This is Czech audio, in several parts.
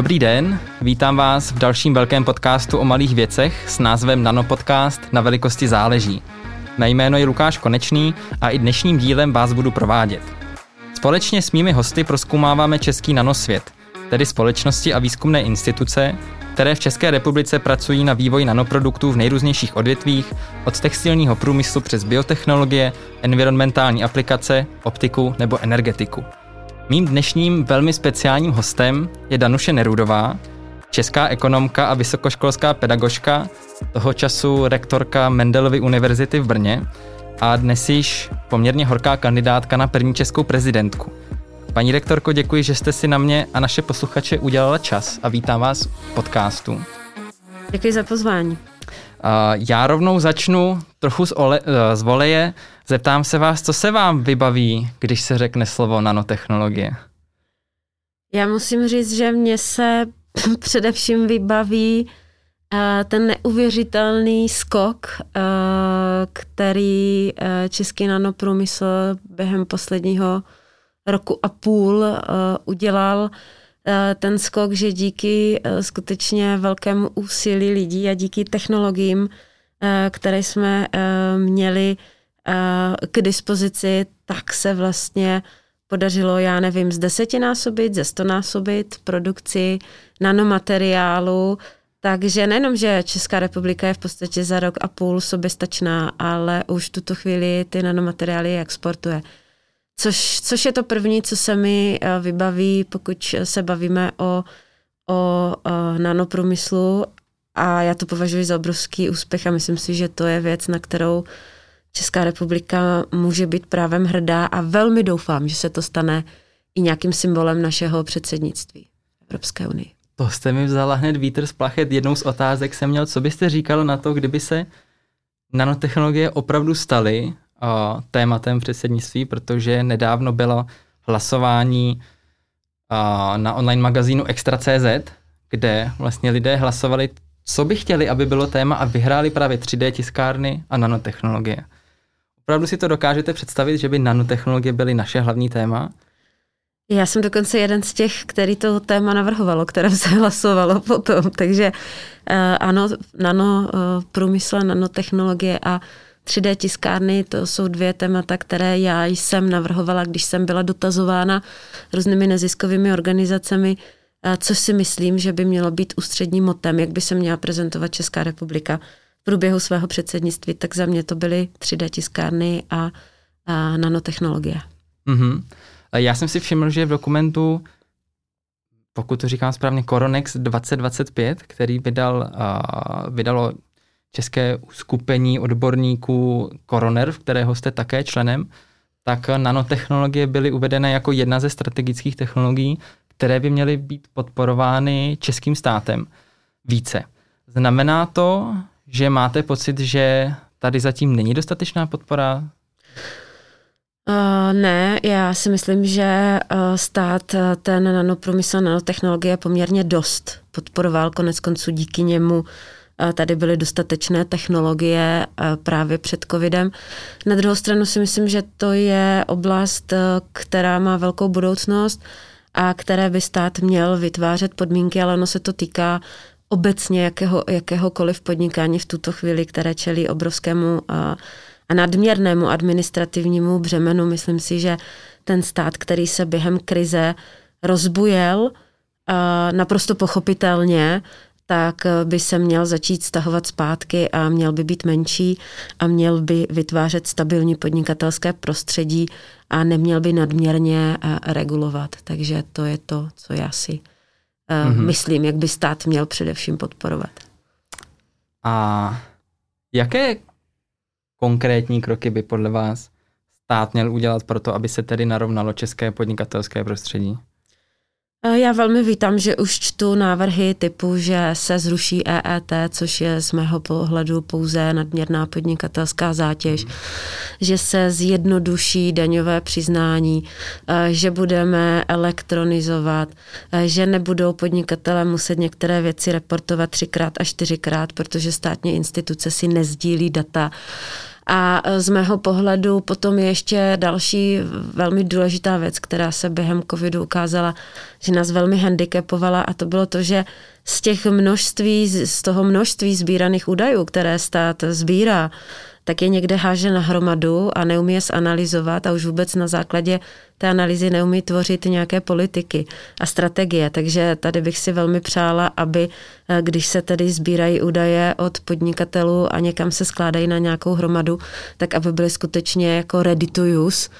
Dobrý den, vítám vás v dalším velkém podcastu o malých věcech s názvem Nanopodcast na velikosti záleží. Mé jméno je Lukáš Konečný a i dnešním dílem vás budu provádět. Společně s mými hosty proskoumáváme český nanosvět, tedy společnosti a výzkumné instituce, které v České republice pracují na vývoji nanoproduktů v nejrůznějších odvětvích, od textilního průmyslu přes biotechnologie, environmentální aplikace, optiku nebo energetiku. Mým dnešním velmi speciálním hostem je Danuše Nerudová, česká ekonomka a vysokoškolská pedagožka, toho času rektorka Mendelovy univerzity v Brně a dnes již poměrně horká kandidátka na první českou prezidentku. Paní rektorko, děkuji, že jste si na mě a naše posluchače udělala čas a vítám vás v podcastu. Děkuji za pozvání. Já rovnou začnu trochu z, ole, eh, z voleje. Zeptám se vás, co se vám vybaví, když se řekne slovo nanotechnologie? Já musím říct, že mně se především vybaví uh, ten neuvěřitelný skok, uh, který český nanoprůmysl během posledního roku a půl udělal. Ten skok, že díky skutečně velkému úsilí lidí a díky technologiím, které jsme měli k dispozici, tak se vlastně podařilo, já nevím, z desetinásobit, ze stonásobit produkci nanomateriálu, takže nejenom, že Česká republika je v podstatě za rok a půl soběstačná, ale už tuto chvíli ty nanomateriály exportuje. Což, což je to první, co se mi eh, vybaví, pokud se bavíme o, o, o nanoprůmyslu a já to považuji za obrovský úspěch a myslím si, že to je věc, na kterou Česká republika může být právem hrdá a velmi doufám, že se to stane i nějakým symbolem našeho předsednictví Evropské unii. To jste mi vzala hned vítr z plachet. Jednou z otázek jsem měl, co byste říkal na to, kdyby se nanotechnologie opravdu staly uh, tématem předsednictví, protože nedávno bylo hlasování uh, na online magazínu Extra.cz, kde vlastně lidé hlasovali, co by chtěli, aby bylo téma a vyhráli právě 3D tiskárny a nanotechnologie. Opravdu si to dokážete představit, že by nanotechnologie byly naše hlavní téma? Já jsem dokonce jeden z těch, který to téma navrhovalo, které se hlasovalo potom. Takže uh, ano, nano uh, průmysl, nanotechnologie a 3D tiskárny, to jsou dvě témata, které já jsem navrhovala, když jsem byla dotazována různými neziskovými organizacemi, což si myslím, že by mělo být ústředním motem, jak by se měla prezentovat Česká republika v průběhu svého předsednictví, tak za mě to byly 3D tiskárny a, a nanotechnologie. Mm-hmm. Já jsem si všiml, že v dokumentu, pokud to říkám správně, Coronex 2025, který vydal, uh, vydalo české skupení odborníků Coroner, v kterého jste také členem, tak nanotechnologie byly uvedené jako jedna ze strategických technologií, které by měly být podporovány českým státem více. Znamená to, že máte pocit, že tady zatím není dostatečná podpora? Uh, ne, já si myslím, že uh, stát uh, ten nanoprůmysl, nanotechnologie poměrně dost podporoval, konec konců díky němu tady byly dostatečné technologie právě před covidem. Na druhou stranu si myslím, že to je oblast, která má velkou budoucnost a které by stát měl vytvářet podmínky, ale ono se to týká obecně jakého, jakéhokoliv podnikání v tuto chvíli, které čelí obrovskému a, a nadměrnému administrativnímu břemenu. Myslím si, že ten stát, který se během krize rozbujel a naprosto pochopitelně, tak by se měl začít stahovat zpátky a měl by být menší a měl by vytvářet stabilní podnikatelské prostředí a neměl by nadměrně regulovat. Takže to je to, co já si mm-hmm. myslím, jak by stát měl především podporovat. A jaké konkrétní kroky by podle vás stát měl udělat pro to, aby se tedy narovnalo české podnikatelské prostředí? Já velmi vítám, že už čtu návrhy typu, že se zruší EET, což je z mého pohledu pouze nadměrná podnikatelská zátěž, mm. že se zjednoduší daňové přiznání, že budeme elektronizovat, že nebudou podnikatelé muset některé věci reportovat třikrát a čtyřikrát, protože státní instituce si nezdílí data A z mého pohledu potom je ještě další velmi důležitá věc, která se během covidu ukázala, že nás velmi handicapovala a to bylo to, že z těch množství, z toho množství sbíraných údajů, které stát sbírá, tak je někde háže na hromadu a neumí je zanalizovat a už vůbec na základě té analýzy neumí tvořit nějaké politiky a strategie. Takže tady bych si velmi přála, aby eh, když se tedy sbírají údaje od podnikatelů a někam se skládají na nějakou hromadu, tak aby byly skutečně jako ready to use,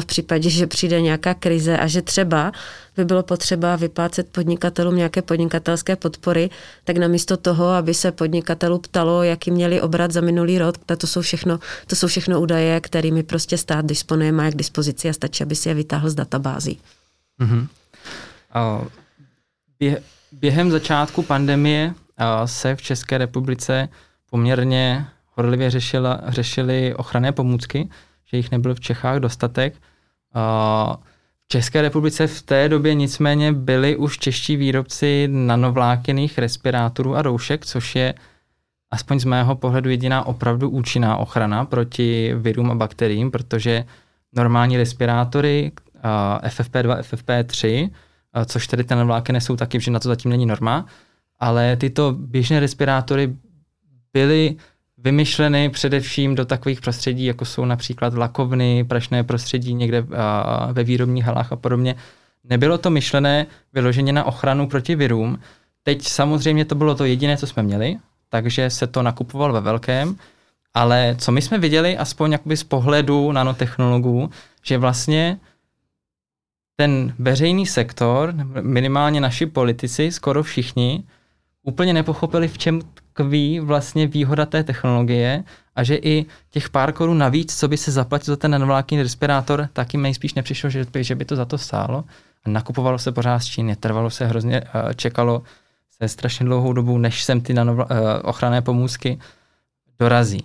v případě, že přijde nějaká krize a že třeba by bylo potřeba vyplácet podnikatelům nějaké podnikatelské podpory, tak namísto toho, aby se podnikatelů ptalo, jaký měli obrat za minulý rok, to jsou všechno, to jsou všechno údaje, kterými prostě stát disponuje, má k dispozici a stačí, aby si je vytáhl z databází. Mm-hmm. Bě, během začátku pandemie se v České republice poměrně horlivě řešila, řešili ochranné pomůcky že jich nebylo v Čechách dostatek. V České republice v té době nicméně byli už čeští výrobci nanovlákených respirátorů a roušek, což je aspoň z mého pohledu jediná opravdu účinná ochrana proti virům a bakteriím, protože normální respirátory FFP2, FFP3, což tedy ten vláky nesou taky, že na to zatím není norma, ale tyto běžné respirátory byly vymyšleny především do takových prostředí, jako jsou například vlakovny, prašné prostředí někde ve výrobních halách a podobně. Nebylo to myšlené vyloženě na ochranu proti virům. Teď samozřejmě to bylo to jediné, co jsme měli, takže se to nakupovalo ve velkém, ale co my jsme viděli, aspoň jakoby z pohledu nanotechnologů, že vlastně ten veřejný sektor, minimálně naši politici, skoro všichni, úplně nepochopili, v čem tkví vlastně výhoda té technologie a že i těch pár korun navíc, co by se zaplatil za ten nanovlákný respirátor, taky nejspíš nepřišlo, že by, že by to za to stálo. Nakupovalo se pořád z Číny, trvalo se hrozně, čekalo se strašně dlouhou dobu, než sem ty nanovla, eh, ochranné pomůcky dorazí.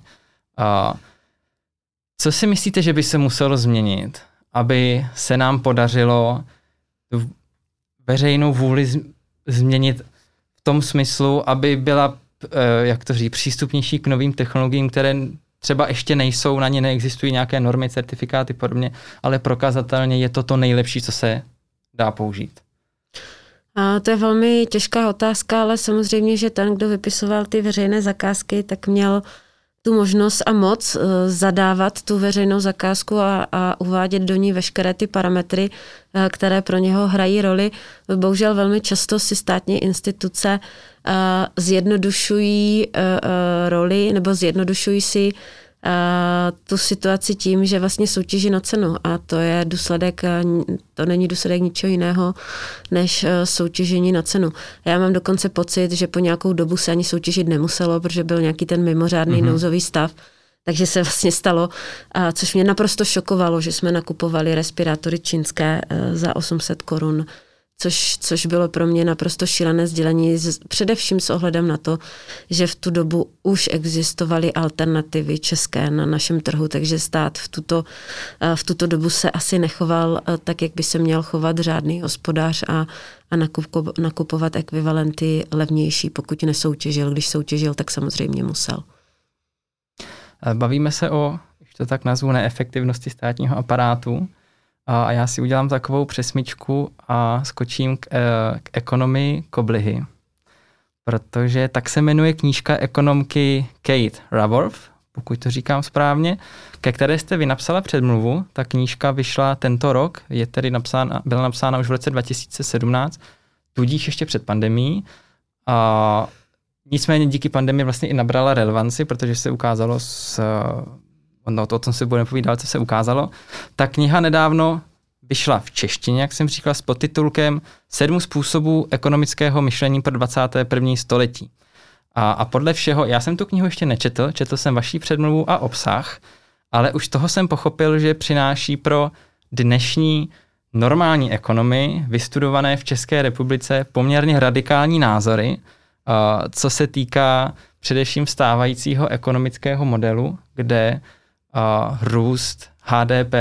Co si myslíte, že by se muselo změnit, aby se nám podařilo tu veřejnou vůli změnit v tom smyslu, aby byla jak to říct, přístupnější k novým technologiím, které třeba ještě nejsou, na ně neexistují nějaké normy, certifikáty podobně, ale prokazatelně je to to nejlepší, co se dá použít. A to je velmi těžká otázka, ale samozřejmě, že ten, kdo vypisoval ty veřejné zakázky, tak měl tu možnost a moc eh, zadávat tu veřejnou zakázku a, a uvádět do ní veškeré ty parametry, eh, které pro něho hrají roli. Bohužel velmi často si státní instituce eh, zjednodušují roli nebo zjednodušují si tu situaci tím, že vlastně soutěží na cenu a to je důsledek, to není důsledek ničeho jiného, než e, soutěžení na cenu. Já mám dokonce pocit, že po nějakou dobu se ani soutěžit nemuselo, protože byl nějaký ten mimořádný mm-hmm. nouzový stav, takže se vlastně stalo, což mě naprosto šokovalo, že jsme nakupovali respirátory čínské e, za 800 korun což, což bylo pro mě naprosto šílené sdělení, především s ohledem na to, že v tu dobu už existovaly alternativy české na našem trhu, takže stát v tuto, eh, v tuto dobu se asi nechoval eh, tak, jak by se měl chovat řádný hospodář a, a nakupovat ekvivalenty levnější, pokud nesoutěžil. Když soutěžil, tak samozřejmě musel. Eh, bavíme se o, když to tak nazvu, neefektivnosti státního aparátu. A já si udělám takovou přesmičku a skočím k, eh, k ekonomii koblihy. Protože tak se jmenuje knížka ekonomky Kate Raworth, pokud to říkám správně, ke které jste vy napsala předmluvu. Ta knížka vyšla tento rok, je tedy napsána, byla napsána už v roce 2017, tudíž ještě před pandemí. A nicméně díky pandemii vlastně i nabrala relevanci, protože se ukázalo s no to, o tom si budeme povídat, co se ukázalo. Ta kniha nedávno vyšla v češtině, jak jsem říkal, s podtitulkem Sedm způsobů ekonomického myšlení pro 21. století. A, a podle všeho, já jsem tu knihu ještě nečetl, četl jsem vaší předmluvu a obsah, ale už toho jsem pochopil, že přináší pro dnešní normální ekonomy, vystudované v České republice, poměrně radikální názory, co se týká především stávajícího ekonomického modelu, kde uh, růst HDP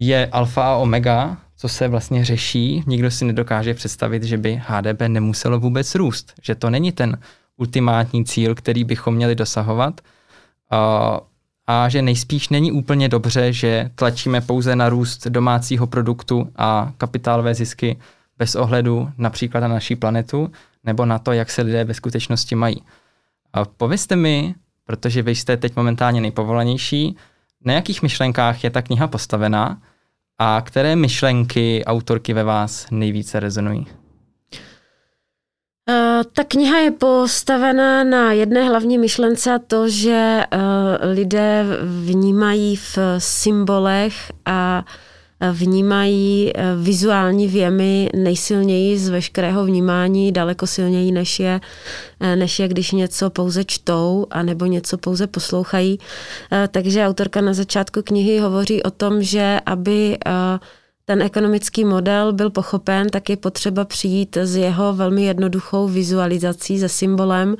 je alfa a omega, co se vlastně řeší. Nikdo si nedokáže představit, že by HDP nemuselo vůbec růst, že to není ten ultimátní cíl, který bychom měli dosahovat. Uh, a že nejspíš není úplně dobře, že tlačíme pouze na růst domácího produktu a kapitálové zisky bez ohledu například na naší planetu nebo na to, jak se lidé ve skutečnosti mají. A povězte mi, protože vy jste teď momentálně nejpovolanější, na jakých myšlenkách je ta kniha postavená a které myšlenky autorky ve vás nejvíce rezonují? Uh, ta kniha je postavená na jedné hlavní myšlence a to, že uh, lidé vnímají v symbolech a vnímají eh, vizuální věmy nejsilněji z veškerého vnímání, daleko silněji, než je, eh, než je, když něco pouze čtou a nebo něco pouze poslouchají. Eh, takže autorka na začátku knihy hovoří o tom, že aby ten ekonomický model byl pochopen, tak je potřeba přijít s jeho velmi jednoduchou vizualizací, se symbolem,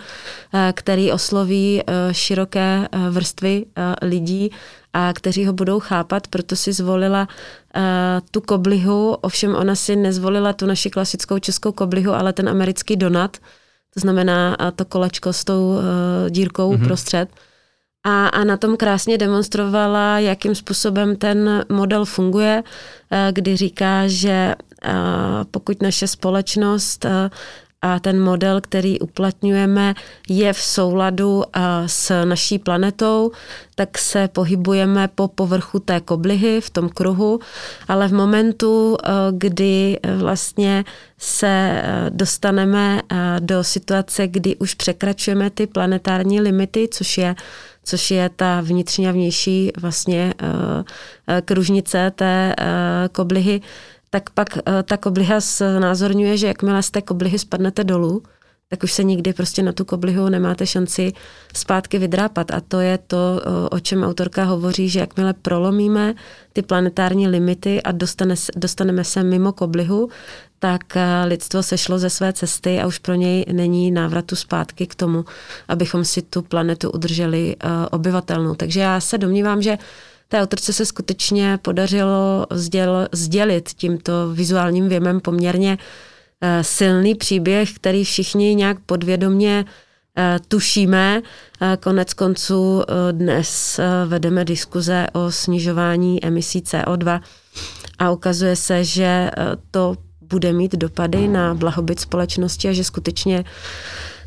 který osloví široké vrstvy lidí a kteří ho budou chápat, proto si zvolila uh, tu koblihu, ovšem ona si nezvolila tu naši klasickou českou koblihu, ale ten americký donat, to znamená uh, to kolečko s tou uh, dírkou mm-hmm. prostřed. A, a na tom krásně demonstrovala, jakým způsobem ten model funguje, kdy říká, že pokud naše společnost a ten model, který uplatňujeme, je v souladu s naší planetou, tak se pohybujeme po povrchu té koblihy v tom kruhu, ale v momentu, kdy vlastně se dostaneme do situace, kdy už překračujeme ty planetární limity, což je což je ta vnitřní a vnější vlastně kružnice té koblihy, tak pak eh, ta kobliha znázorňuje, že jakmile z té koblihy spadnete dolů, tak už se nikdy prostě na tu koblihu nemáte šanci zpátky vydrápat. A to je to, eh, o čem autorka hovoří, že jakmile prolomíme ty planetární limity a dostane, dostaneme se mimo koblihu, tak eh, lidstvo sešlo ze své cesty a už pro něj není návratu zpátky k tomu, abychom si tu planetu udrželi obyvatelnou. Takže já se domnívám, že té autorce se skutečně podařilo sděl, sdělit tímto vizuálním věmem poměrně eh, silný příběh, který všichni nějak podvědomně eh, tušíme. Eh, konec konců dnes vedeme diskuze o snižování emisí CO2 a ukazuje se, že to bude mít dopady na blahobyt společnosti a že skutečně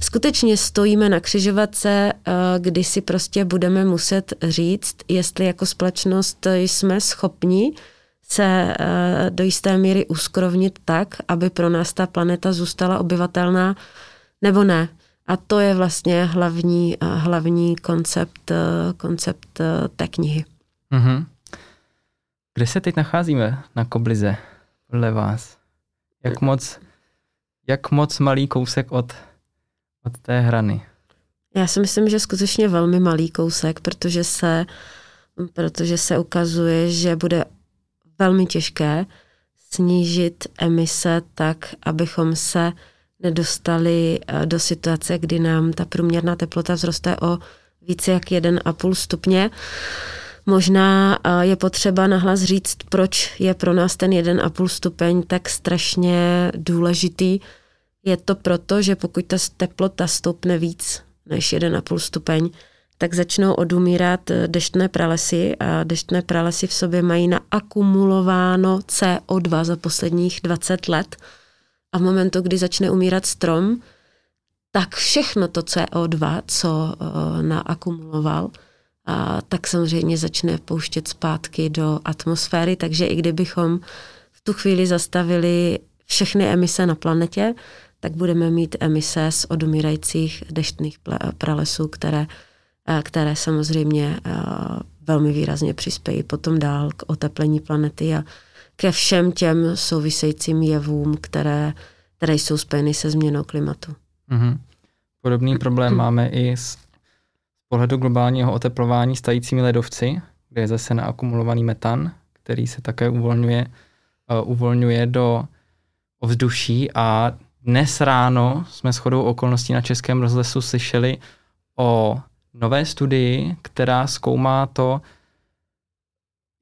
skutečně stojíme na křižovatce, eh, kdy si prostě budeme muset říct, jestli jako společnost jsme schopni se eh, do jisté míry uskrovnit tak, aby pro nás ta planeta zůstala obyvatelná, nebo ne. A to je vlastně hlavní, eh, hlavní koncept, koncept té knihy. Mm-hmm. Kde se teď nacházíme na Koblize podle vás? Jak moc, jak moc malý kousek od od té hrany? Já si myslím, že skutečně velmi malý kousek, protože se, protože se ukazuje, že bude velmi těžké snížit emise tak, abychom se nedostali eh, do situace, kdy nám ta průměrná teplota vzroste o více jak 1,5 stupně. Možná eh, je potřeba nahlas říct, proč je pro nás ten 1,5 stupeň tak strašně důležitý, je to proto, že pokud ta teplota stoupne víc než 1,5 stupeň, tak začnou odumírat eh, deštné pralesy a deštné pralesy v sobě mají naakumulováno CO2 za posledních 20 let. A v momentu, kdy začne umírat strom, tak všechno to CO2, co uh, naakumuloval, a tak samozřejmě začne pouštět zpátky do atmosféry, takže i kdybychom v tu chvíli zastavili všechny emise na planetě, tak budeme mít emise z odumírajících deštných pralesů, které, eh, které samozřejmě eh, velmi výrazně přispějí potom dál k oteplení planety a ke všem těm souvisejícím jevům, které, které jsou spojeny se změnou klimatu. Mm-hmm. Podobný problém máme i z pohledu globálního oteplování stajícími ledovci, kde je zase naakumulovaný metan, který se také uvolňuje, uh, uvolňuje do ovzduší a dnes ráno jsme s chodou okolností na Českém rozlesu slyšeli o nové studii, která zkoumá to,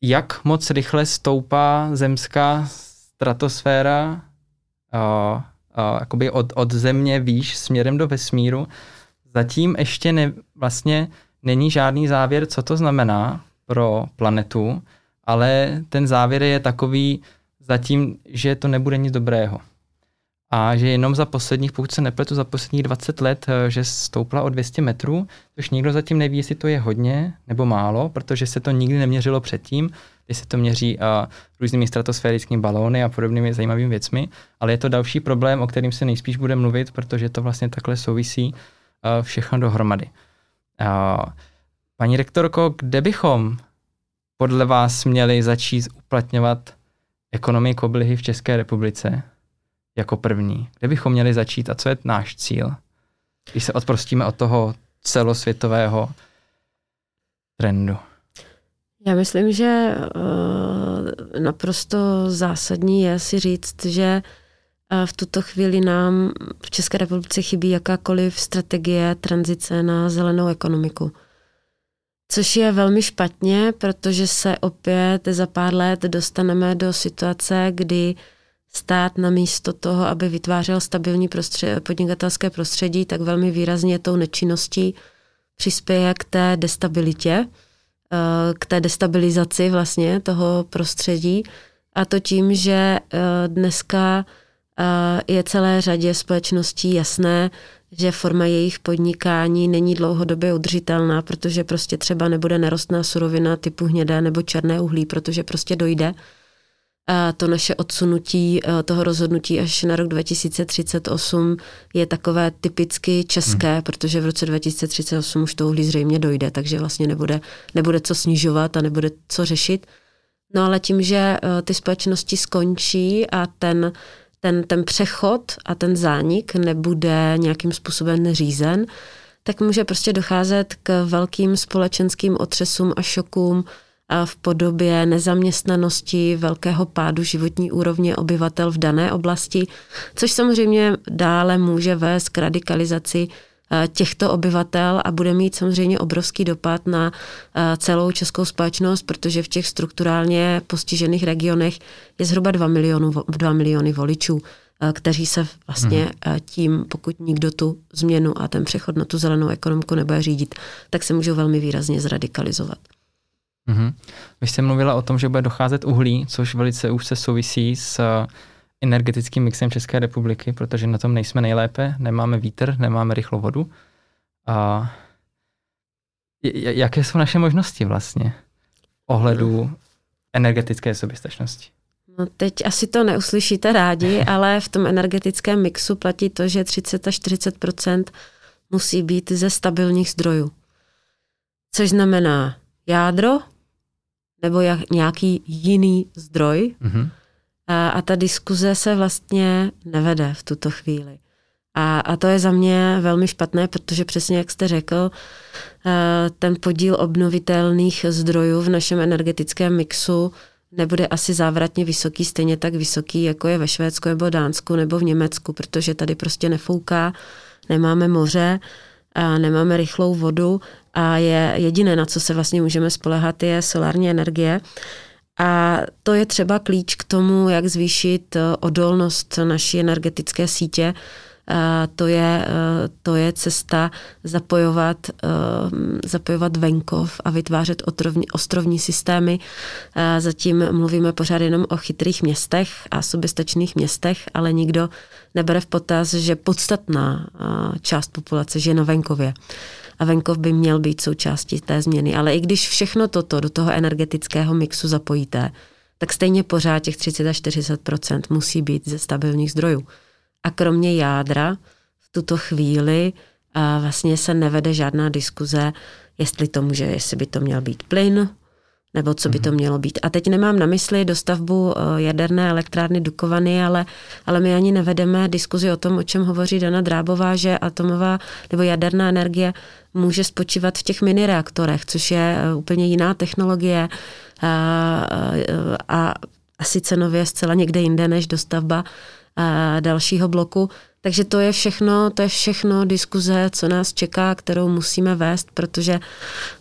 jak moc rychle stoupá zemská stratosféra uh, uh, jakoby od, od země výš směrem do vesmíru. Zatím ještě ne, vlastně není žádný závěr, co to znamená pro planetu, ale ten závěr je takový zatím, že to nebude nic dobrého. A že jenom za posledních, pokud se nepletu, za posledních 20 let, eh, že stoupla o 200 metrů, což nikdo zatím neví, jestli to je hodně nebo málo, protože se to nikdy neměřilo předtím, když se to měří uh, různými stratosférickými balóny a podobnými zajímavými věcmi, ale je to další problém, o kterým se nejspíš bude mluvit, protože to vlastně takhle souvisí uh, všechno dohromady. Uh, paní rektorko, kde bychom podle vás měli začít uplatňovat ekonomii koblihy v České republice jako první? Kde bychom měli začít a co je náš cíl? Když se odprostíme od toho celosvětového trendu. Já myslím, že uh, naprosto zásadní je si říct, že uh, v tuto chvíli nám v České republice chybí jakákoliv strategie tranzice na zelenou ekonomiku. Což je velmi špatně, protože se opět za pár let dostaneme do situace, kdy stát namísto toho, aby vytvářel stabilní prostřed, podnikatelské prostředí, tak velmi výrazně tou nečinností přispěje k té destabilitě, eh, k té destabilizaci vlastně toho prostředí. A to tím, že eh, dneska eh, je celé řadě společností jasné, že forma jejich podnikání není dlouhodobě udržitelná, protože prostě třeba nebude nerostná surovina typu hnědé nebo černé uhlí, protože prostě dojde. A to naše odsunutí eh, toho rozhodnutí až na rok 2038 je takové typicky české, hmm. protože v roce 2038 už to uhlí zřejmě dojde, takže vlastně nebude, nebude co snižovat a nebude co řešit. No ale tím, že eh, ty společnosti skončí a ten ten, ten přechod a ten zánik nebude nějakým způsobem řízen, tak může prostě docházet k velkým společenským otřesům a šokům v podobě nezaměstnanosti, velkého pádu životní úrovně obyvatel v dané oblasti, což samozřejmě dále může vést k radikalizaci Eh, těchto obyvatel a bude mít samozřejmě obrovský dopad na eh, celou českou společnost, protože v těch strukturálně postižených regionech je zhruba 2, milionu, 2 miliony voličů, eh, kteří se vlastně hmm. tím, pokud nikdo tu změnu a ten přechod na tu zelenou ekonomiku nebude řídit, tak se můžou velmi výrazně zradikalizovat. Mm-hmm. Vy jste mluvila o tom, že bude docházet uhlí, což velice už se souvisí s energetickým mixem České republiky, protože na tom nejsme nejlépe, nemáme vítr, nemáme rychlou vodu. A jaké jsou naše možnosti vlastně ohledu energetické soběstačnosti? No teď asi to neuslyšíte rádi, ale v tom energetickém mixu platí to, že 30 až 40% musí být ze stabilních zdrojů. Což znamená jádro nebo jak, nějaký jiný zdroj, mm-hmm a, a ta diskuze se vlastně nevede v tuto chvíli. A, a to je za mě velmi špatné, protože přesně jak jste řekl, ten podíl obnovitelných zdrojů v našem energetickém mixu nebude asi závratně vysoký, stejně tak vysoký, jako je ve Švédsku nebo Dánsku nebo v Německu, protože tady prostě nefouká, nemáme moře, a nemáme rychlou vodu a je jediné, na co se vlastně můžeme spolehat, je solární energie. A to je třeba klíč k tomu, jak zvýšit eh, odolnost naší energetické sítě. To je, eh, to je cesta zapojovat, eh, zapojovat venkov a vytvářet otrovní, ostrovní systémy. Zatím mluvíme pořád jenom o chytrých městech a soběstačných městech, ale nikdo nebere v potaz, že podstatná část populace žije na venkově a venkov by měl být součástí té změny. Ale i když všechno toto do toho energetického mixu zapojíte, tak stejně pořád těch 30 až 40% musí být ze stabilních zdrojů. A kromě jádra v tuto chvíli vlastně se nevede žádná diskuze, jestli to může, jestli by to měl být plyn, nebo co by to mhm. mělo být. A teď nemám na mysli dostavbu eh, jaderné elektrárny Dukovany, ale, ale my ani nevedeme diskuzi o tom, o čem hovoří Dana Drábová, že atomová nebo jaderná energie může spočívat v těch mini reaktorech, což je eh, úplně jiná technologie a, a asi cenově zcela někde jinde než dostavba dalšího bloku. Takže to je všechno, to je všechno diskuze, co nás čeká, kterou musíme vést, protože,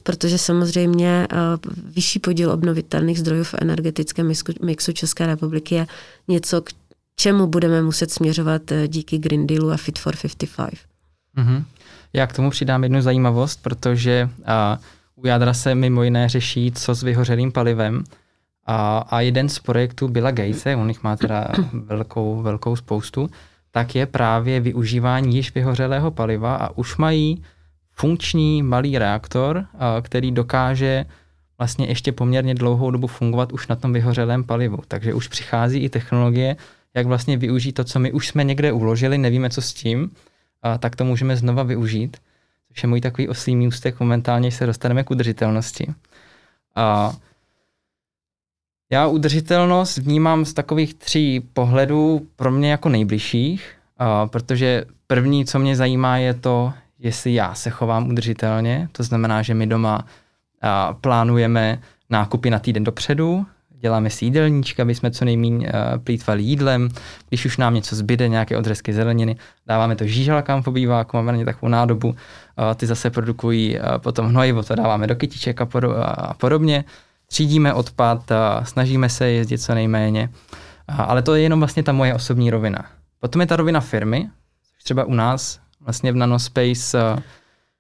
protože samozřejmě eh, vyšší podíl obnovitelných zdrojů v energetickém mixu České republiky je něco, k čemu budeme muset směřovat eh, díky Green Dealu a Fit for 55. Mm-hmm. Já k tomu přidám jednu zajímavost, protože a, u jádra se mimo jiné řeší, co s vyhořelým palivem. A, a jeden z projektů Billa Gatese, on jich má teda velkou, velkou spoustu, tak je právě využívání již vyhořelého paliva a už mají funkční malý reaktor, který dokáže vlastně ještě poměrně dlouhou dobu fungovat už na tom vyhořelém palivu. Takže už přichází i technologie, jak vlastně využít to, co my už jsme někde uložili, nevíme, co s tím, tak to můžeme znova využít. Což je můj takový oslý můstek, momentálně se dostaneme k udržitelnosti. A já udržitelnost vnímám z takových tří pohledů pro mě jako nejbližších, protože první, co mě zajímá, je to, jestli já se chovám udržitelně. To znamená, že my doma plánujeme nákupy na týden dopředu, děláme si jídelníčka, aby jsme co nejméně plýtvali jídlem. Když už nám něco zbyde, nějaké odřezky zeleniny, dáváme to žížalkám v obýváku, máme na ně takovou nádobu, ty zase produkují potom hnojivo, to dáváme do kytiček a podobně. Třídíme odpad, snažíme se jezdit co nejméně, ale to je jenom vlastně ta moje osobní rovina. Potom je ta rovina firmy, třeba u nás vlastně v Nanospace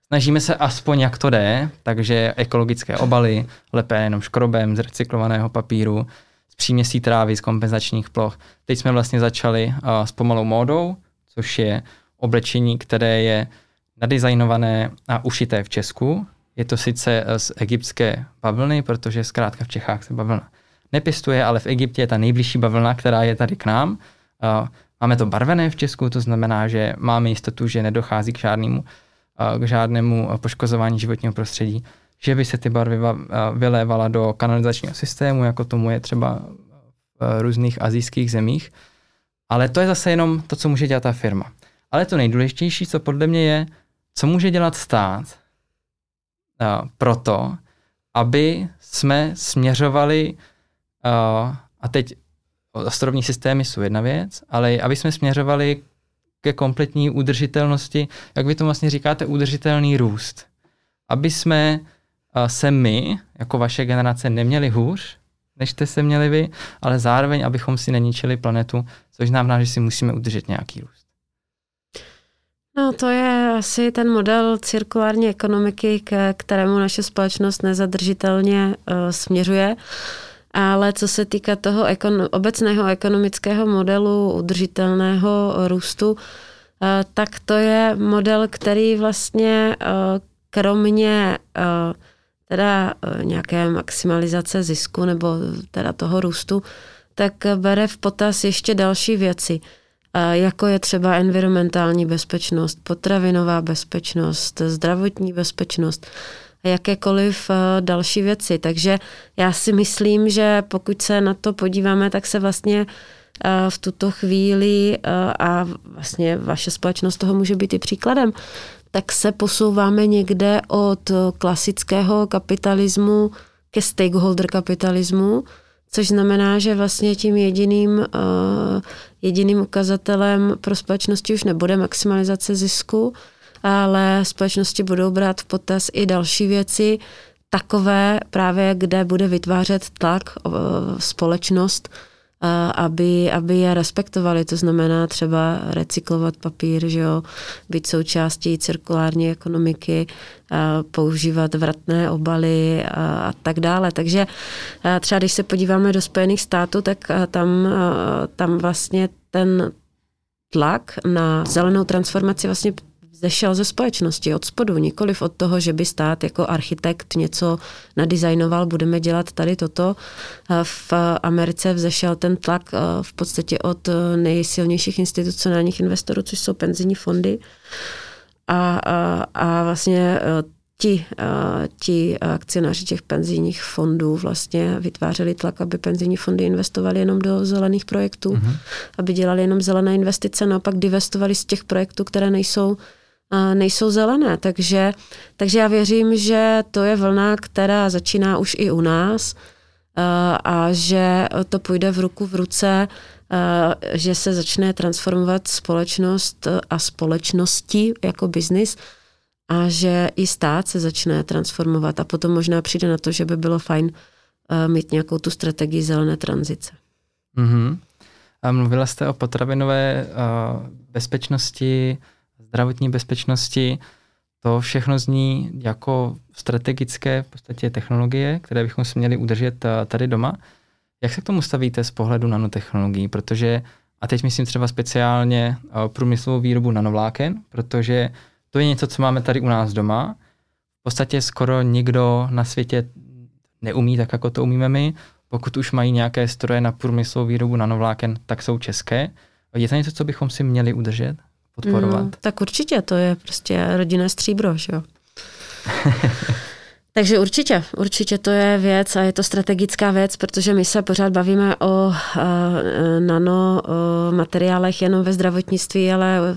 Snažíme se aspoň jak to jde, takže ekologické obaly, lepé jenom škrobem z recyklovaného papíru, z příměsí trávy, z kompenzačních ploch. Teď jsme vlastně začali s pomalou módou, což je oblečení, které je nadizajnované a ušité v Česku. Je to sice z egyptské bavlny, protože zkrátka v Čechách se bavlna nepěstuje, ale v Egyptě je ta nejbližší bavlna, která je tady k nám. Uh, máme to barvené v Česku, to znamená, že máme jistotu, že nedochází k žádnému k žádnému poškozování životního prostředí, že by se ty barvy vylévala do kanalizačního systému, jako tomu je třeba v různých azijských zemích. Ale to je zase jenom to, co může dělat ta firma. Ale to nejdůležitější, co podle mě je, co může dělat stát proto, aby jsme směřovali, a teď ostrovní systémy jsou jedna věc, ale aby jsme směřovali ke kompletní udržitelnosti, jak vy to vlastně říkáte, udržitelný růst. Aby jsme se my, jako vaše generace, neměli hůř, než jste se měli vy, ale zároveň, abychom si neničili planetu, což znamená, že si musíme udržet nějaký růst. No to je asi ten model cirkulární ekonomiky, k kterému naše společnost nezadržitelně uh, směřuje. Ale co se týká toho ekon- obecného ekonomického modelu udržitelného růstu, eh, tak to je model, který vlastně eh, kromě eh, teda nějaké maximalizace zisku nebo teda toho růstu, tak bere v potaz ještě další věci, jako je třeba environmentální bezpečnost, potravinová bezpečnost, zdravotní bezpečnost a jakékoliv eh, další věci. Takže já si myslím, že pokud se na to podíváme, tak se vlastně eh, v tuto chvíli eh, a vlastně vaše společnost toho může být i příkladem, tak se posouváme někde od klasického kapitalismu ke stakeholder kapitalismu, což znamená, že vlastně tím jediným, jediným ukazatelem pro společnosti už nebude maximalizace zisku, ale společnosti budou brát v potaz i další věci, takové právě, kde bude vytvářet tlak společnost, aby, aby je respektovali. To znamená třeba recyklovat papír, že jo, být součástí cirkulární ekonomiky, používat vratné obaly a, a tak dále. Takže třeba když se podíváme do Spojených států, tak tam, tam vlastně ten tlak na zelenou transformaci vlastně zešel ze společnosti, od spodu, nikoliv od toho, že by stát jako architekt něco nadizajnoval, budeme dělat tady toto. V Americe vzešel ten tlak v podstatě od nejsilnějších institucionálních investorů, což jsou penzijní fondy. A, a, a vlastně eh, ti, eh, ti akcionáři těch penzijních fondů vlastně vytvářeli tlak, aby penzijní fondy investovaly jenom do zelených projektů, mm-hmm. aby dělali jenom zelené investice, naopak divestovali z těch projektů, které nejsou nejsou zelené. Takže, takže já věřím, že to je vlna, která začíná už i u nás a že to půjde v ruku v ruce, že se začne transformovat společnost a společnosti jako biznis a že i stát se začne transformovat a potom možná přijde na to, že by bylo fajn mít nějakou tu strategii zelené tranzice. Mm-hmm. A mluvila jste o potravinové bezpečnosti, zdravotní bezpečnosti, to všechno zní jako strategické v podstatě technologie, které bychom si měli udržet eh, tady doma. Jak se k tomu stavíte z pohledu nanotechnologií? Protože, a teď myslím třeba speciálně eh, průmyslovou výrobu nanovláken, protože to je něco, co máme tady u nás doma. V podstatě skoro nikdo na světě neumí tak, jako to umíme my. Pokud už mají nějaké stroje na průmyslovou výrobu nanovláken, tak jsou české. Je to něco, co bychom si měli udržet, podporovat? Mm, tak určitě, to je prostě rodinné stříbro, že jo. Takže určitě, určitě to je věc a je to strategická věc, protože my se pořád bavíme o uh, nanomateriálech jenom ve zdravotnictví, ale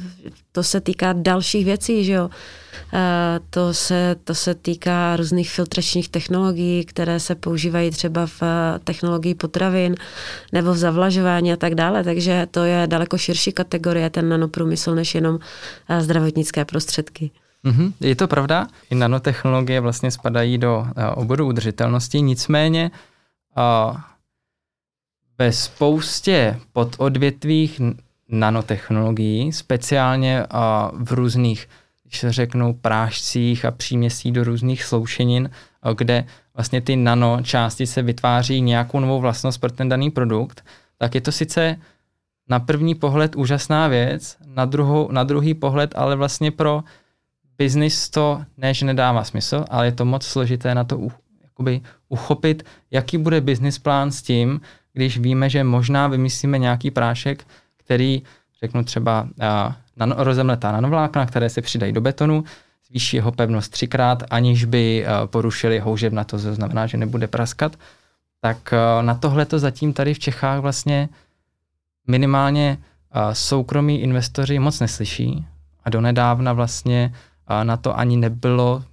to se týká dalších věcí, že jo. To se, to se týká různých filtračních technologií, které se používají třeba v technologii potravin nebo v zavlažování a tak dále. Takže to je daleko širší kategorie, ten nanoprůmysl, než jenom zdravotnické prostředky. Mm-hmm, je to pravda. I nanotechnologie vlastně spadají do uh, oboru udržitelnosti, nicméně uh, ve spoustě pododvětvích nanotechnologií, speciálně uh, v různých, když se řeknou, prášcích a příměstí do různých sloušenin, uh, kde vlastně ty nanočástice vytváří nějakou novou vlastnost pro ten daný produkt, tak je to sice na první pohled úžasná věc, na, druhou, na druhý pohled ale vlastně pro biznis to ne, že nedává smysl, ale je to moc složité na to jakoby uchopit, jaký bude business plán s tím, když víme, že možná vymyslíme nějaký prášek, který, řeknu třeba uh, nano, rozemletá nanovlákna, které se přidají do betonu, zvýší jeho pevnost třikrát, aniž by uh, porušili houžev na to, to znamená, že nebude praskat, tak uh, na tohle to zatím tady v Čechách vlastně minimálně uh, soukromí investoři moc neslyší. A donedávna vlastně na to ani nebylo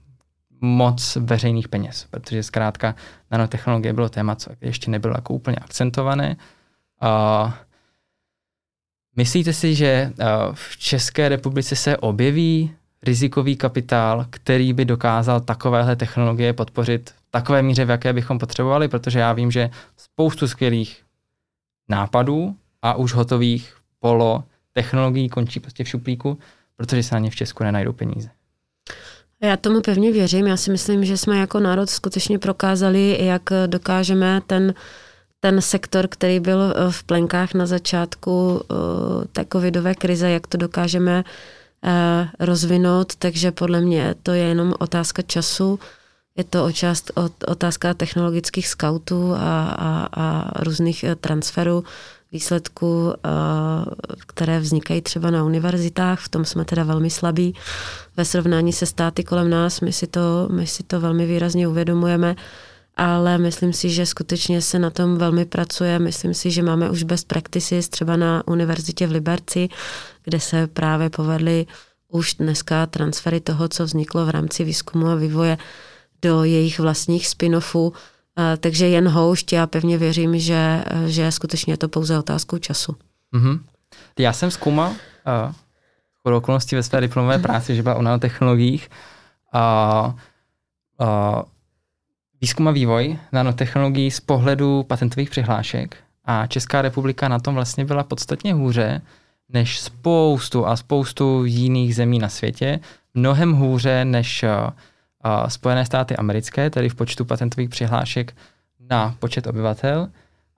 moc veřejných peněz, protože zkrátka nanotechnologie bylo téma, co ještě nebylo jako úplně akcentované. Myslíte si, že v České republice se objeví rizikový kapitál, který by dokázal takovéhle technologie podpořit v takové míře, v jaké bychom potřebovali, protože já vím, že spoustu skvělých nápadů a už hotových polo technologií končí prostě v šuplíku, protože se na ně v Česku nenajdou peníze. Já tomu pevně věřím. Já si myslím, že jsme jako národ skutečně prokázali, jak dokážeme ten, ten sektor, který byl eh, v plenkách na začátku eh, té covidové krize, jak to dokážeme eh, rozvinout, takže podle mě to je jenom otázka času. Je to očást, otázka technologických scoutů a, a, a různých transferů výsledků, eh, které vznikají třeba na univerzitách. V tom jsme teda velmi slabí. Ve srovnání se státy kolem nás, my si to, my si to velmi výrazně uvědomujeme, ale myslím si, že skutečně se na tom velmi pracuje. Myslím si, že máme už best practices třeba na univerzitě v Liberci, kde se právě povedly už dneska transfery toho, co vzniklo v rámci výzkumu a vývoje do jejich vlastních spin-offů takže jen houšť, já pevně věřím, že, že skutečně je to pouze otázkou času. Mm-hmm. Já jsem zkoumal uh, chodou okolností ve své diplomové práci, že byla o nanotechnologiích. Uh, uh, výzkum a vývoj nanotechnologií z pohledu patentových přihlášek a Česká republika na tom vlastně byla podstatně hůře než spoustu a spoustu jiných zemí na světě. Mnohem hůře než uh, Spojené státy americké, tedy v počtu patentových přihlášek na počet obyvatel,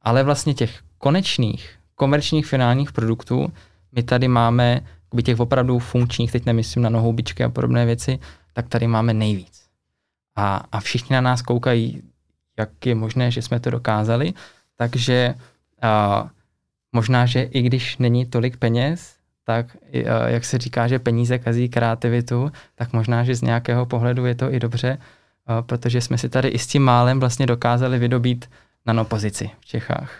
ale vlastně těch konečných komerčních finálních produktů my tady máme, by těch opravdu funkčních, teď nemyslím na nohoubičky a podobné věci, tak tady máme nejvíc. A, a všichni na nás koukají, jak je možné, že jsme to dokázali, takže a, možná, že i když není tolik peněz, tak eh, jak se říká, že peníze kazí kreativitu, tak možná, že z nějakého pohledu je to i dobře, eh, protože jsme si tady i s tím málem vlastně dokázali vydobít nanopozici v Čechách.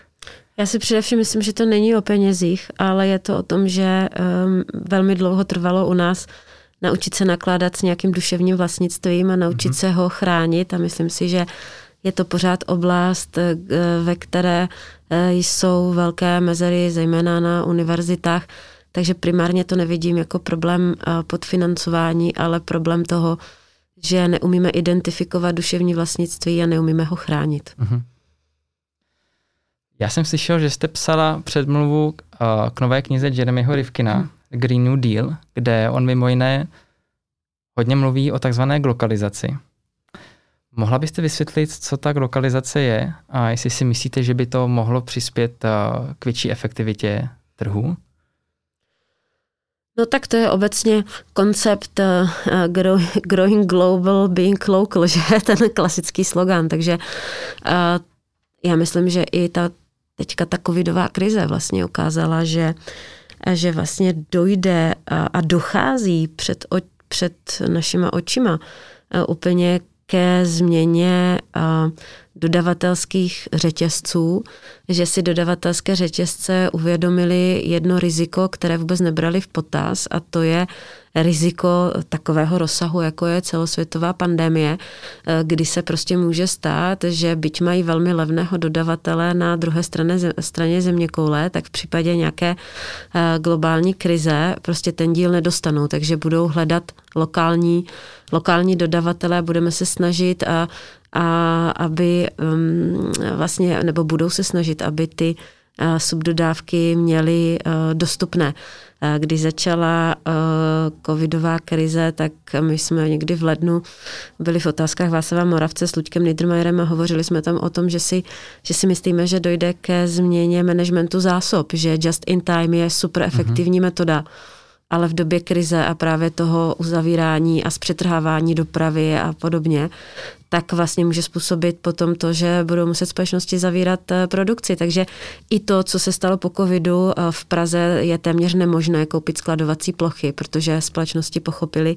Já si především myslím, že to není o penězích, ale je to o tom, že um, velmi dlouho trvalo u nás naučit se nakládat s nějakým duševním vlastnictvím a naučit mm-hmm. se ho chránit a myslím si, že je to pořád oblast, eh, ve které jsou velké mezery, zejména na univerzitách, takže primárně to nevidím jako problém eh, podfinancování, ale problém toho, že neumíme identifikovat duševní vlastnictví a neumíme ho chránit. Mm-hmm. Já jsem slyšel, že jste psala předmluvu k, uh, k nové knize Jeremyho Rivkina, hmm. Green New Deal, kde on mimo jiné hodně mluví o takzvané glokalizaci. Mohla byste vysvětlit, co ta glokalizace je a jestli si myslíte, že by to mohlo přispět k větší efektivitě trhu? No tak to je obecně koncept uh, growing global, being local, že ten klasický slogan. Takže uh, já myslím, že i ta teďka ta covidová krize vlastně ukázala, že, že vlastně dojde a, a dochází před, o, před našima očima úplně ke změně dodavatelských řetězců, že si dodavatelské řetězce uvědomili jedno riziko, které vůbec nebrali v potaz a to je riziko takového rozsahu, jako je celosvětová pandemie, kdy se prostě může stát, že byť mají velmi levného dodavatele na druhé straně, straně země koule, tak v případě nějaké eh, globální krize prostě ten díl nedostanou, takže budou hledat lokální, lokální dodavatele, budeme se snažit a, a aby um, vlastně, nebo budou se snažit, aby ty uh, subdodávky měly dostupné. Když začala covidová krize, tak my jsme někdy v lednu byli v otázkách Václava Moravce s Luďkem Niedermayerem a hovořili jsme tam o tom, že si, že si myslíme, že dojde ke změně managementu zásob, že just in time je super efektivní mm-hmm. metoda ale v době krize a právě toho uzavírání a zpřetrhávání dopravy a podobně, tak vlastně může způsobit potom to, že budou muset společnosti zavírat eh, produkci. Takže i to, co se stalo po covidu eh, v Praze, je téměř nemožné koupit skladovací plochy, protože společnosti pochopili,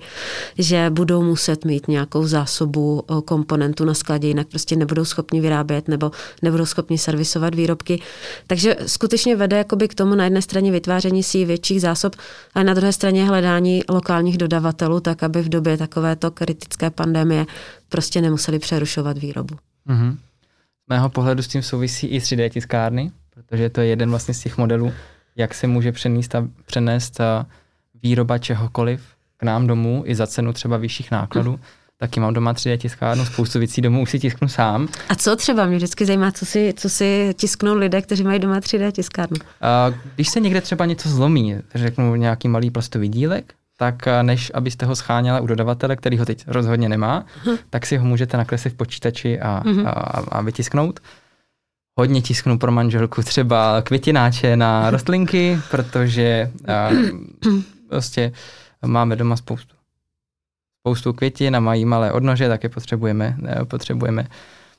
že budou muset mít nějakou zásobu eh, komponentů na skladě, jinak prostě nebudou schopni vyrábět nebo nebudou schopni servisovat výrobky. Takže skutečně vede jakoby k tomu na jedné straně vytváření si větších zásob, a na druhé straně hledání lokálních dodavatelů, tak aby v době takovéto kritické pandemie prostě nemuseli přerušovat výrobu. Mm-hmm. Z mého pohledu s tím souvisí i 3D tiskárny, protože to je jeden vlastně z těch modelů, jak se může přenést, a, přenést a výroba čehokoliv k nám domů i za cenu třeba vyšších nákladů. Mm. Taky mám doma 3D tiskárnu, spoustu věcí domů už si tisknu sám. A co třeba? Mě vždycky zajímá, co si, co si tisknou lidé, kteří mají doma 3D tiskárnu. A když se někde třeba něco zlomí, řeknu nějaký malý plastový dílek, tak eh, než abyste ho scháněla u dodavatele, který ho teď rozhodně nemá, uh-huh. tak si ho můžete nakreslit v počítači a, uh-huh. a, a vytisknout. Hodně tisknu pro manželku třeba květináče na rostlinky, protože a, prostě máme doma spoustu spoustu květin a mají malé odnože, tak je potřebujeme, ne, potřebujeme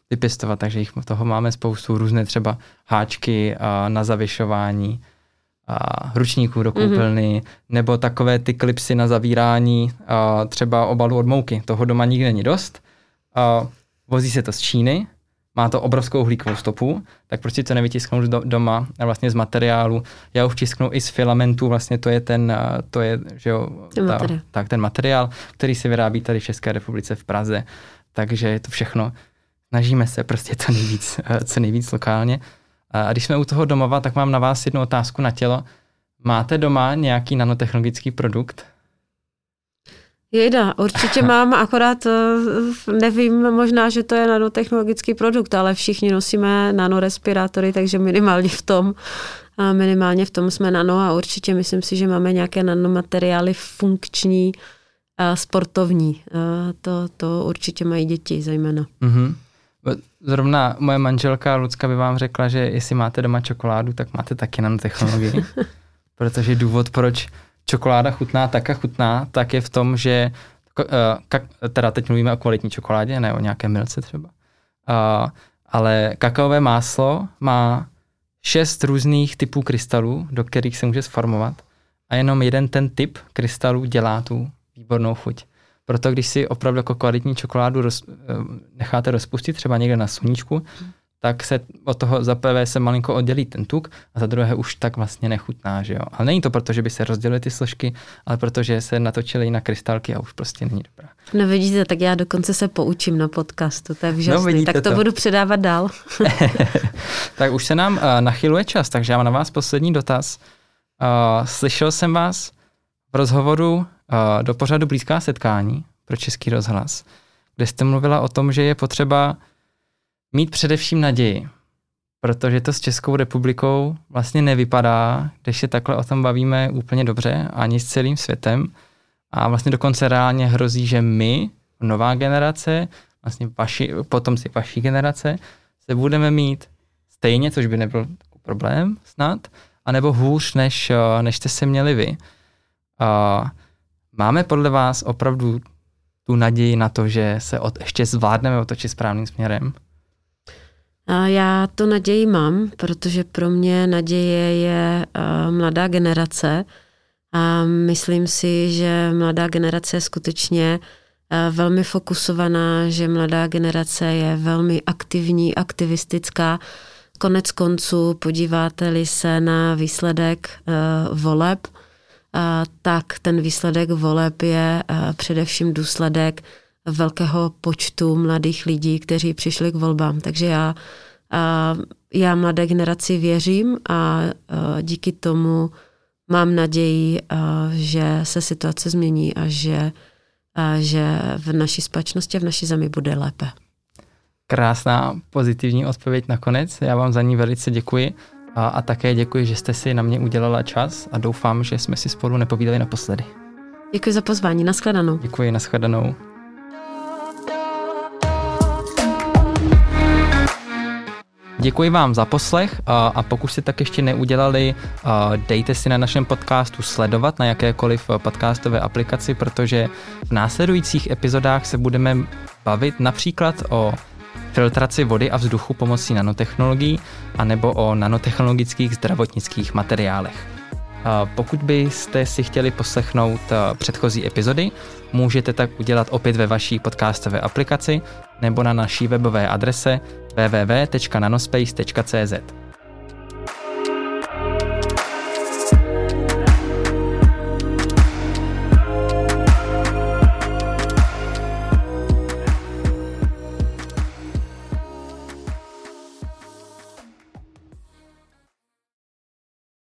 vypěstovat, takže jich toho máme spoustu, různé třeba háčky a, na zavěšování, a ručníků do koupelny, mm-hmm. nebo takové ty klipsy na zavírání a třeba obalu od mouky. Toho doma nikdy není dost. A vozí se to z Číny, má to obrovskou uhlíkovou stopu, tak prostě to nevytisknout do, doma vlastně z materiálu. Já už tisknu i z filamentu, vlastně to je ten, to je, že jo, ten ta, materiál. tak ten materiál, který se vyrábí tady v České republice v Praze. Takže je to všechno, snažíme se prostě co nejvíc, co nejvíc lokálně. A když jsme u toho domova, tak mám na vás jednu otázku na tělo. Máte doma nějaký nanotechnologický produkt? Jejda, určitě mám, akorát eh, nevím, možná, že to je nanotechnologický produkt, ale všichni nosíme nanorespirátory, takže minimálně v tom, minimálně v tom jsme nano a určitě myslím si, že máme nějaké nanomateriály funkční, a sportovní. A to, to určitě mají děti zejména. Mm-hmm. Zrovna moje manželka Lucka by vám řekla, že jestli máte doma čokoládu, tak máte taky nanotechnologii. protože důvod, proč čokoláda chutná tak a chutná, tak je v tom, že uh, teda teď mluvíme o kvalitní čokoládě, ne o nějaké milce třeba. Uh, ale kakaové máslo má šest různých typů krystalů, do kterých se může sformovat a jenom jeden ten typ krystalů dělá tu výbornou chuť. Proto když si opravdu jako kvalitní čokoládu roz, eh, necháte rozpustit třeba někde na sluníčku, tak se od toho za prvé se malinko oddělí ten tuk a za druhé už tak vlastně nechutná, že jo. Ale není to proto, že by se rozdělily ty složky, ale protože se natočily na krystalky a už prostě není dobrá. No vidíte, tak já dokonce se poučím na podcastu, to je vžasný, no, tak to, to budu předávat dál. tak už se nám uh, nachyluje čas, takže já mám na vás poslední dotaz. Uh, slyšel jsem vás v rozhovoru do pořadu Blízká setkání pro Český rozhlas, kde jste mluvila o tom, že je potřeba mít především naději. protože to s Českou republikou vlastně nevypadá, když se takhle o tom bavíme úplně dobře, ani s celým světem. A vlastně dokonce reálně hrozí, že my, nová generace, vlastně vaši, potomci vaší generace, se budeme mít stejně, což by nebyl problém snad, anebo hůř, než, než jste se měli vy. A máme podle vás opravdu tu naději na to, že se od, ještě zvládneme otočit správným směrem? A já to naději mám, protože pro mě naděje je uh, mladá generace a myslím si, že mladá generace je skutečně uh, velmi fokusovaná, že mladá generace je velmi aktivní, aktivistická. Konec konců, podíváte-li se na výsledek uh, voleb, tak ten výsledek voleb je především důsledek velkého počtu mladých lidí, kteří přišli k volbám. Takže já, já mladé generaci věřím a díky tomu mám naději, že se situace změní a že, a že v naší společnosti a v naší zemi bude lépe. Krásná pozitivní odpověď nakonec. Já vám za ní velice děkuji. A, a také děkuji, že jste si na mě udělala čas a doufám, že jsme si spolu nepovídali naposledy. Děkuji za pozvání, nashledanou. Děkuji, nashledanou. Děkuji vám za poslech a pokud si tak ještě neudělali, dejte si na našem podcastu sledovat na jakékoliv podcastové aplikaci, protože v následujících epizodách se budeme bavit například o filtraci vody a vzduchu pomocí nanotechnologií anebo o nanotechnologických zdravotnických materiálech. Pokud byste si chtěli poslechnout předchozí epizody, můžete tak udělat opět ve vaší podcastové aplikaci nebo na naší webové adrese www.nanospace.cz.